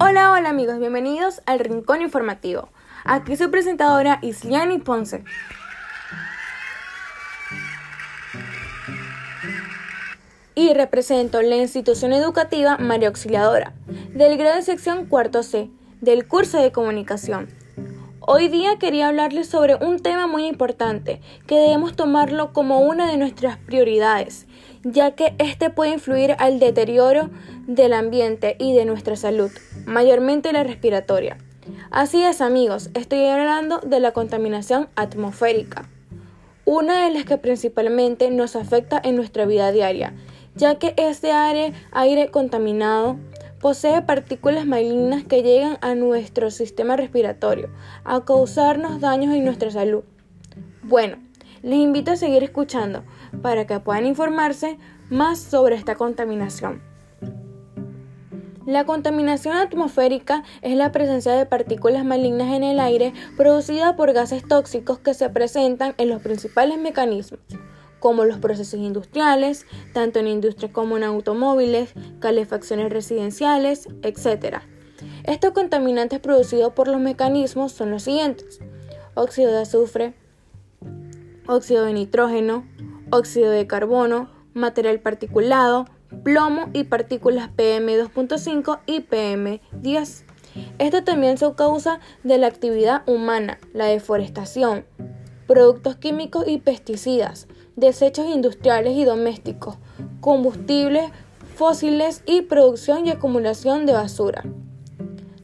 Hola, hola amigos, bienvenidos al Rincón Informativo. Aquí su presentadora Isliani Ponce. Y represento la institución educativa María Auxiliadora, del grado de sección cuarto C, del curso de comunicación. Hoy día quería hablarles sobre un tema muy importante que debemos tomarlo como una de nuestras prioridades, ya que este puede influir al deterioro del ambiente y de nuestra salud, mayormente la respiratoria. Así es amigos, estoy hablando de la contaminación atmosférica, una de las que principalmente nos afecta en nuestra vida diaria, ya que este aire, aire contaminado posee partículas malignas que llegan a nuestro sistema respiratorio, a causarnos daños en nuestra salud. Bueno, les invito a seguir escuchando para que puedan informarse más sobre esta contaminación. La contaminación atmosférica es la presencia de partículas malignas en el aire producida por gases tóxicos que se presentan en los principales mecanismos como los procesos industriales, tanto en industria como en automóviles, calefacciones residenciales, etc. Estos contaminantes producidos por los mecanismos son los siguientes: óxido de azufre, óxido de nitrógeno, óxido de carbono, material particulado, plomo y partículas PM2.5 y PM10. Esto también se causa de la actividad humana, la deforestación, productos químicos y pesticidas, desechos industriales y domésticos, combustibles fósiles y producción y acumulación de basura.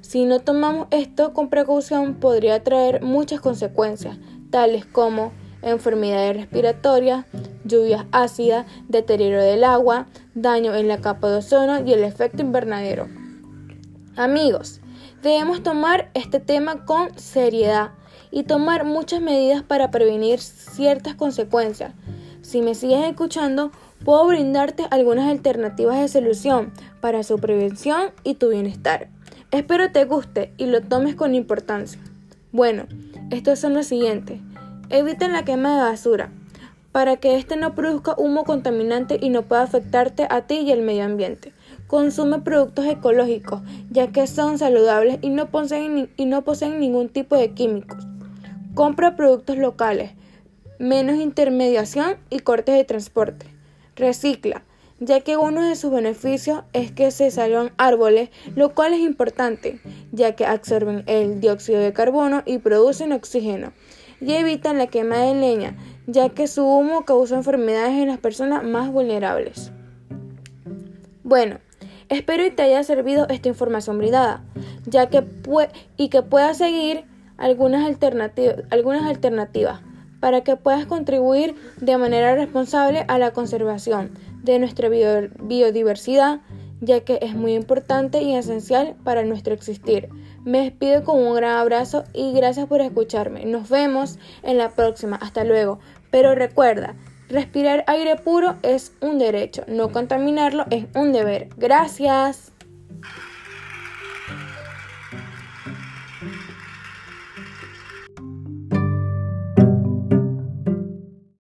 Si no tomamos esto con precaución podría traer muchas consecuencias, tales como enfermedades respiratorias, lluvias ácidas, deterioro del agua, daño en la capa de ozono y el efecto invernadero. Amigos, debemos tomar este tema con seriedad y tomar muchas medidas para prevenir ciertas consecuencias, si me sigues escuchando, puedo brindarte algunas alternativas de solución para su prevención y tu bienestar. Espero te guste y lo tomes con importancia. Bueno, estos son los siguientes. Evita la quema de basura para que éste no produzca humo contaminante y no pueda afectarte a ti y al medio ambiente. Consume productos ecológicos, ya que son saludables y no poseen ningún tipo de químicos. Compra productos locales menos intermediación y cortes de transporte. Recicla, ya que uno de sus beneficios es que se salvan árboles, lo cual es importante, ya que absorben el dióxido de carbono y producen oxígeno, y evitan la quema de leña, ya que su humo causa enfermedades en las personas más vulnerables. Bueno, espero y te haya servido esta información brindada, ya que y que puedas seguir algunas, algunas alternativas para que puedas contribuir de manera responsable a la conservación de nuestra biodiversidad, ya que es muy importante y esencial para nuestro existir. Me despido con un gran abrazo y gracias por escucharme. Nos vemos en la próxima. Hasta luego. Pero recuerda, respirar aire puro es un derecho, no contaminarlo es un deber. Gracias.